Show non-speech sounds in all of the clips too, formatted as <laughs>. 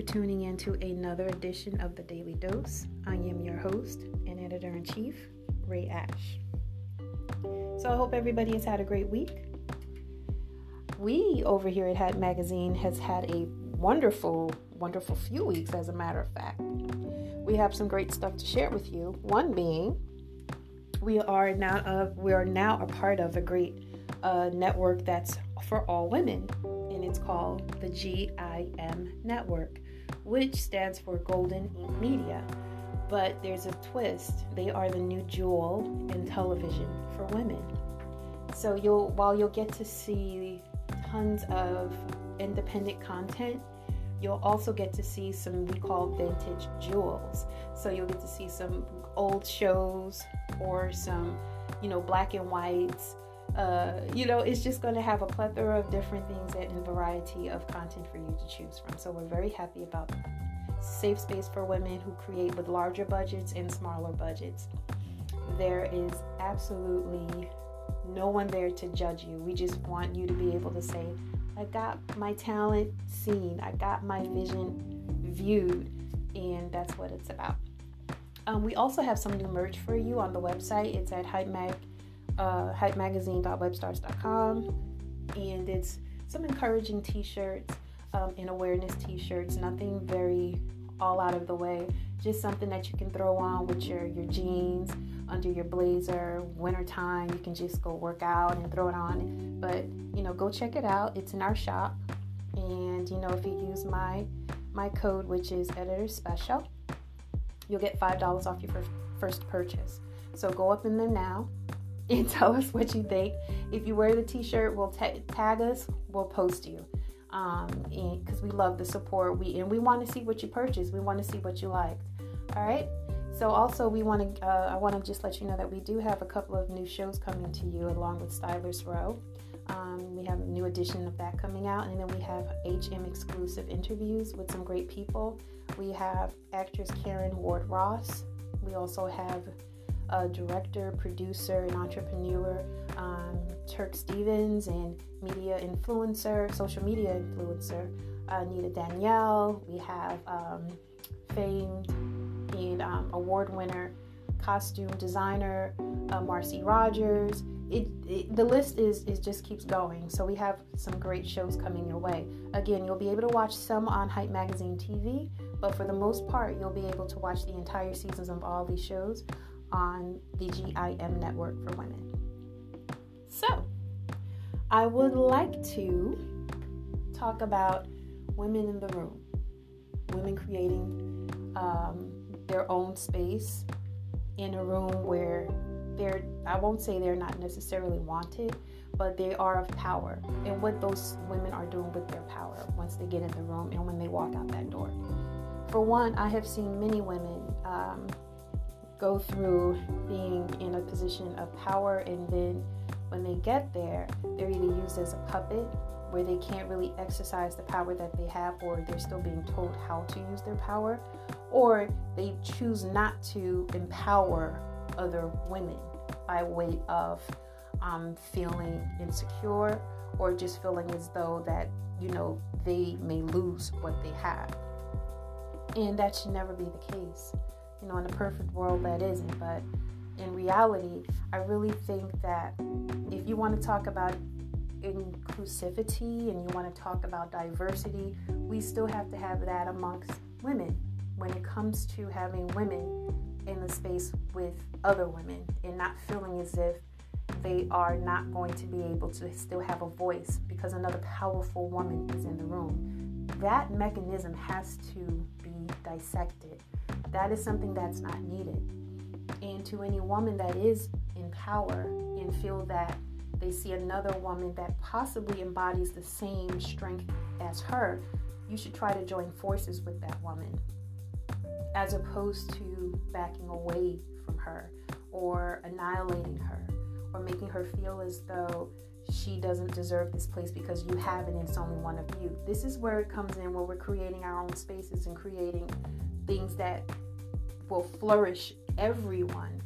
for tuning in to another edition of the Daily Dose. I am your host and editor in chief, Ray Ash. So I hope everybody has had a great week. We over here at Hype Magazine has had a wonderful, wonderful few weeks, as a matter of fact. We have some great stuff to share with you. One being, we are now a, we are now a part of a great uh, network that's for all women and it's called the GIM Network, which stands for Golden Ink Media. But there's a twist. They are the new jewel in television for women. So you'll while you'll get to see tons of independent content, you'll also get to see some we call vintage jewels. So you'll get to see some old shows or some, you know, black and whites uh, you know, it's just going to have a plethora of different things and a variety of content for you to choose from. So we're very happy about that. Safe space for women who create with larger budgets and smaller budgets. There is absolutely no one there to judge you. We just want you to be able to say, I got my talent seen, I got my vision viewed, and that's what it's about. Um, we also have some new merch for you on the website. It's at Hype Mag uh, hypemagazine.webstars.com, and it's some encouraging T-shirts um, and awareness T-shirts. Nothing very all out of the way. Just something that you can throw on with your your jeans, under your blazer. Wintertime, you can just go work out and throw it on. But you know, go check it out. It's in our shop, and you know, if you use my my code, which is editor special, you'll get five dollars off your first first purchase. So go up in there now <laughs> and tell us what you think. If you wear the t-shirt, we'll tag us. We'll post you um, because we love the support. We and we want to see what you purchased. We want to see what you liked. All right. So also we want to uh, I want to just let you know that we do have a couple of new shows coming to you along with Stylers Row. Um, we have a new edition of that coming out, and then we have HM exclusive interviews with some great people. We have actress Karen Ward Ross. We also have a director, producer, and entrepreneur, um, Turk Stevens, and media influencer, social media influencer, Anita Danielle. We have um, famed and um, award winner, costume designer, uh, Marcy Rogers. It, it, the list is, is just keeps going. So we have some great shows coming your way. Again, you'll be able to watch some on Hype Magazine TV, but for the most part, you'll be able to watch the entire seasons of all these shows on the GIM network for women. So, I would like to talk about women in the room, women creating um, their own space in a room where they're, I won't say they're not necessarily wanted, but they are of power and what those women are doing with their power once they get in the room and when they walk out that door. For one, I have seen many women um, go through being in a position of power and then when they get there, they're either used as a puppet where they can't really exercise the power that they have or they're still being told how to use their power or they choose not to empower other women by way of um, feeling insecure or just feeling as though that you know they may lose what they have. And that should never be the case you know, in a perfect world that isn't. But in reality, I really think that if you want to talk about inclusivity and you want to talk about diversity, we still have to have that amongst women when it comes to having women in the space with other women and not feeling as if they are not going to be able to still have a voice because another powerful woman is in the room. That mechanism has to be dissected that is something that's not needed. And to any woman that is in power and feel that they see another woman that possibly embodies the same strength as her, you should try to join forces with that woman as opposed to backing away from her or annihilating her or making her feel as though she doesn't deserve this place because you have it and it's only one of you. This is where it comes in where we're creating our own spaces and creating things that will flourish everyone,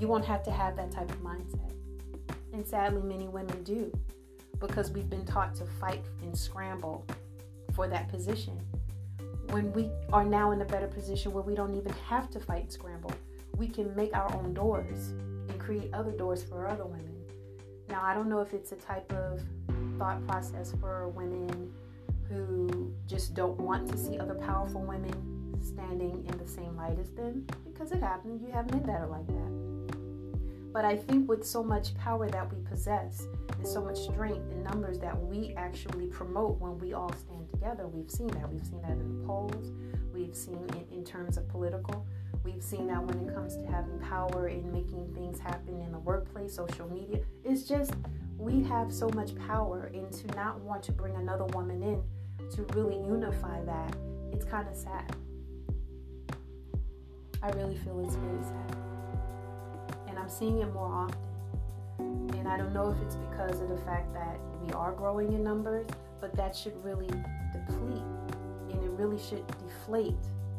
you won't have to have that type of mindset. And sadly, many women do because we've been taught to fight and scramble for that position. when we are now in a better position where we don't even have to fight and scramble. We can make our own doors and create other doors for other women. Now, I don't know if it's a type of thought process for women who just don't want to see other powerful women standing in the same light as them because it happens. You have men that are like that. But I think with so much power that we possess and so much strength in numbers that we actually promote when we all stand together, we've seen that. We've seen that in the polls, we've seen it in terms of political. We've seen that when it comes to having power and making things happen in the workplace, social media. It's just we have so much power, and to not want to bring another woman in to really unify that, it's kind of sad. I really feel it's really sad. And I'm seeing it more often. And I don't know if it's because of the fact that we are growing in numbers, but that should really deplete and it really should deflate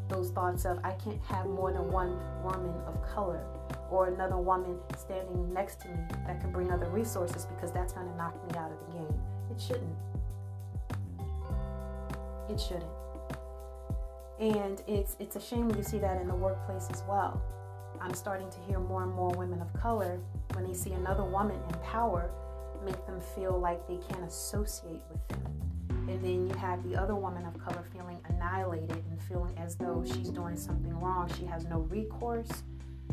those thoughts of I can't have more than one woman of color or another woman standing next to me that can bring other resources because that's going to knock me out of the game. It shouldn't. It shouldn't. And it's it's a shame you see that in the workplace as well. I'm starting to hear more and more women of color when they see another woman in power make them feel like they can't associate with them. And then you have the other woman of color feeling annihilated and feeling as though she's doing something wrong. She has no recourse.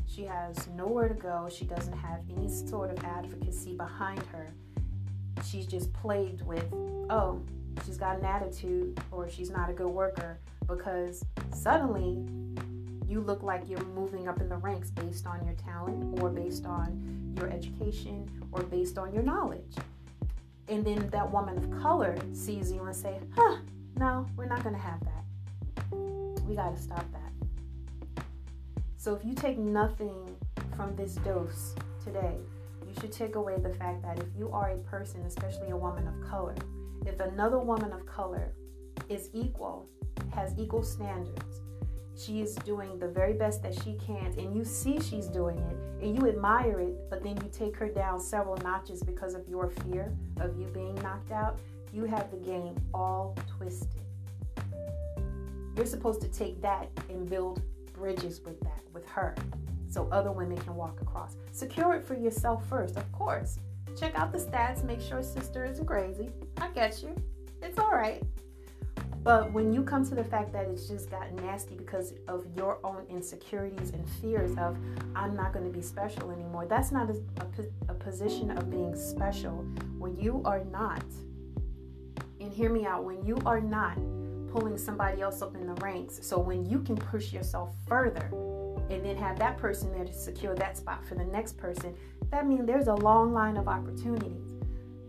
She has nowhere to go. She doesn't have any sort of advocacy behind her. She's just plagued with, oh, she's got an attitude or she's not a good worker because suddenly you look like you're moving up in the ranks based on your talent or based on your education or based on your knowledge. And then that woman of color sees you and say, huh, no, we're not to have that. We got to stop that. So if you take nothing from this dose today, you should take away the fact that if you are a person, especially a woman of color, if another woman of color is equal, has equal standards, she is doing the very best that she can, and you see she's doing it, and you admire it, but then you take her down several notches because of your fear of you being knocked out, you have the game all twisted. You're supposed to take that and build bridges with that, with her, so other women can walk across. Secure it for yourself first, of course. Check out the stats, make sure sister isn't crazy. I get you. It's all right. But when you come to the fact that it's just gotten nasty because of your own insecurities and fears of, I'm not going to be special anymore, that's not a, a, a position of being special. When you are not, and hear me out, when you are not pulling somebody else up in the ranks, so when you can push yourself further and then have that person there to secure that spot for the next person, that means there's a long line of opportunities.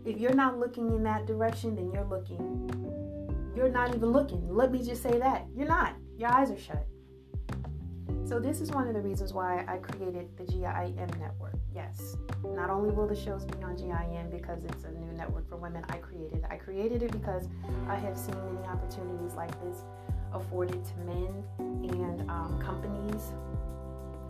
If you're not looking in that direction, then you're looking you're not even looking. Let me just say that. You're not. Your eyes are shut. So, this is one of the reasons why I created the GIM network. Yes, not only will the shows be on GIM because it's a new network for women, I created I created it because I have seen many opportunities like this afforded to men and um, companies,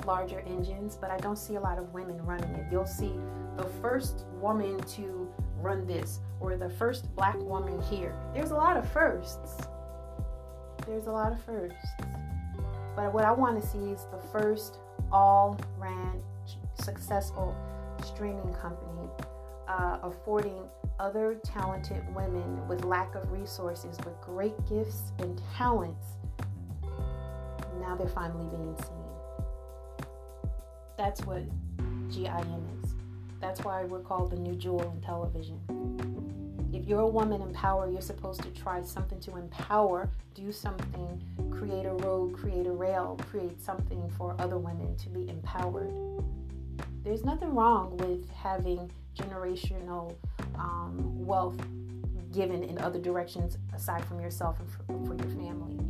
larger engines, but I don't see a lot of women running it. You'll see the first woman to run this or the first black woman here. There's a lot of firsts. There's a lot of firsts. But what I want to see is the first all ran successful streaming company uh, affording other talented women with lack of resources, with great gifts and talents. Now they're finally being seen. That's what GIM is. That's why we're called the new jewel in television. If you're a woman in power, you're supposed to try something to empower, do something, create a road, create a rail, create something for other women to be empowered. There's nothing wrong with having generational um, wealth given in other directions aside from yourself and for, for your family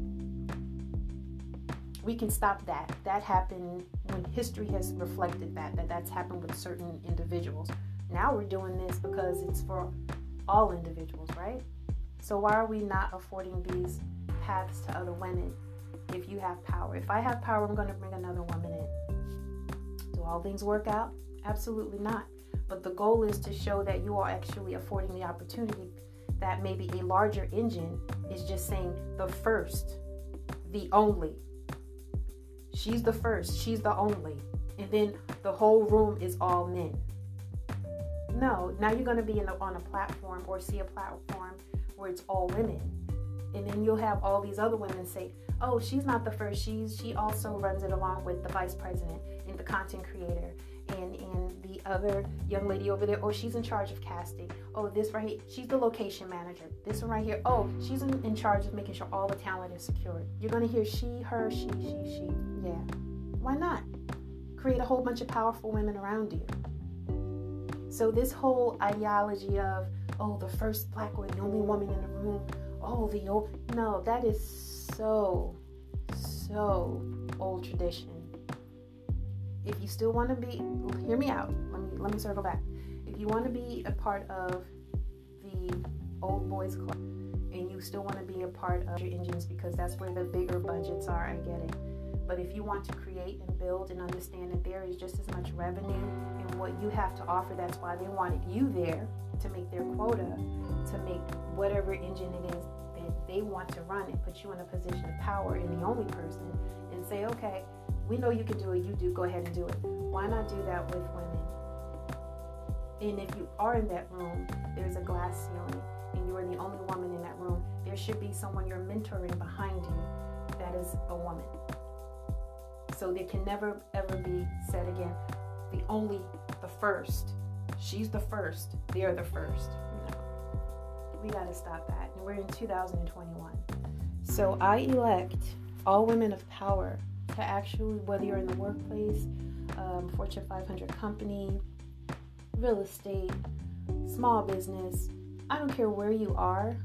we can stop that. That happened when history has reflected that, that that's happened with certain individuals. Now we're doing this because it's for all individuals, right? So why are we not affording these paths to other women if you have power? If I have power, I'm going to bring another woman in. Do all things work out? Absolutely not. But the goal is to show that you are actually affording the opportunity that maybe a larger engine is just saying the first the only. She's the first. She's the only. And then the whole room is all men. No, now you're going to be a, on a platform or see a platform where it's all women. And then you'll have all these other women say, "Oh, she's not the first. She's she also runs it along with the vice president and the content creator and and the other young lady over there. Oh, she's in charge of casting. Oh, this right here, she's the location manager. This one right here. Oh, she's in, in charge of making sure all the talent is secured. You're gonna hear she, her, she, she, she. Yeah, why not? Create a whole bunch of powerful women around you. So this whole ideology of oh the first black or the only woman in the room, oh the old no, that is so so old tradition. If you still want to be hear me out. Let me let me circle back. If you want to be a part of the old boys club and you still want to be a part of your engines because that's where the bigger budgets are, I get it but if you want to create and build and understand that there is just as much revenue in what you have to offer, that's why they wanted you there to make their quota, to make whatever engine it is that they want to run and put you in a position of power and the only person and say, okay, we know you can do it, you do, go ahead and do it. Why not do that with women? And if you are in that room, there's a glass ceiling and you are the only woman in that room, there should be someone you're mentoring behind you that is a woman. So there can never ever be said again, the only, the first. She's the first. They're the first. No. We got to stop that. And we're in 2021. So I elect all women of power to actually, whether you're in the workplace, um, Fortune 500 company, real estate, small business, I don't care where you are,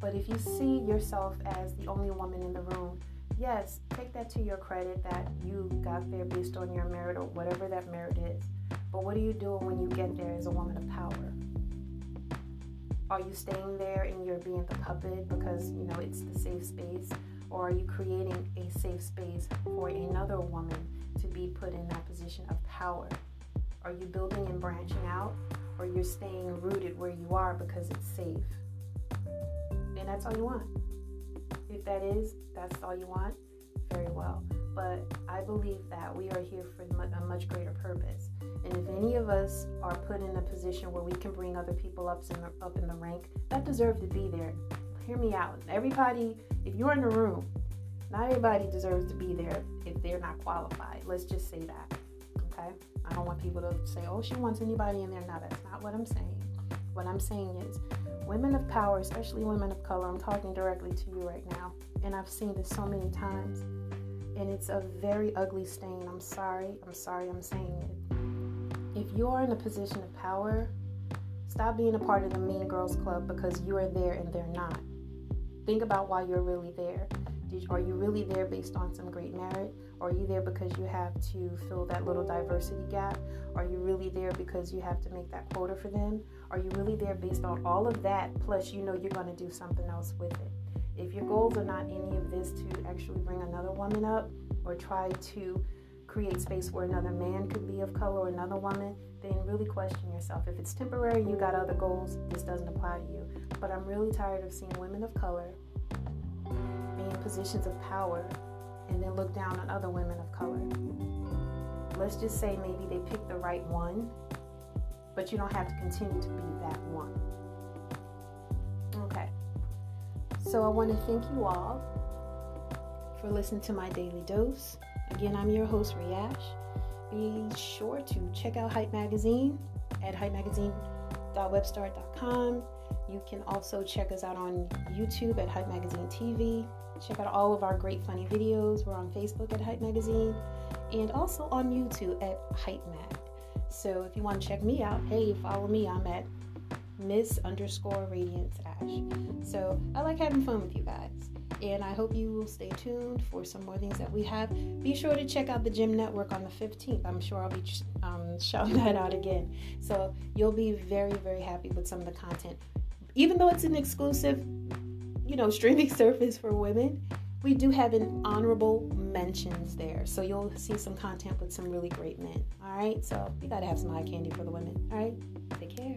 but if you see yourself as the only woman in the room, yes, take that to your credit that you got there based on your merit or whatever that merit is. But what are you doing when you get there as a woman of power? Are you staying there and you're being the puppet because you know it's the safe space? Or are you creating a safe space for another woman to be put in that position of power? Are you building and branching out? Or you're staying rooted where you are because it's safe? And that's all you want. That is, that's all you want, very well. But I believe that we are here for a much greater purpose. And if any of us are put in a position where we can bring other people up in the, up in the rank that deserve to be there, hear me out. Everybody, if you're in the room, not everybody deserves to be there if they're not qualified. Let's just say that. Okay? I don't want people to say, oh, she wants anybody in there. No, that's not what I'm saying. What I'm saying is, women of power, especially women of color, I'm talking directly to you right now, and I've seen this so many times, and it's a very ugly stain. I'm sorry, I'm sorry I'm saying it. If you are in a position of power, stop being a part of the Mean Girls Club because you are there and they're not. Think about why you're really there. Did, are you really there based on some great merit? Are you there because you have to fill that little diversity gap? Are you really there because you have to make that quota for them? Are you really there based on all of that? Plus, you know you're going to do something else with it. If your goals are not any of this to actually bring another woman up or try to create space where another man could be of color or another woman, then really question yourself. If it's temporary, you got other goals, this doesn't apply to you. But I'm really tired of seeing women of color be in positions of power and then look down on other women of color. Let's just say maybe they picked the right one, but you don't have to continue to be that one. Okay. So I want to thank you all for listening to my daily dose. Again, I'm your host, Riash. Be sure to check out Hype Magazine at hypemagazine.webstart.com. You can also check us out on YouTube at Hype Magazine TV. Check out all of our great funny videos. We're on Facebook at Hype Magazine and also on YouTube at Hype Mag. So if you want to check me out, hey, follow me. I'm at Miss underscore Radiance Ash. So I like having fun with you guys. And I hope you will stay tuned for some more things that we have. Be sure to check out the GIM Network on the 15th. I'm sure I'll be um, <laughs> shouting that out again. So you'll be very, very happy with some of the content. Even though it's an exclusive, you know, streaming <laughs> service for women, we do have an honorable mentions there. So you'll see some content with some really great men. All right. So you got to have some eye candy for the women. All right. Take care.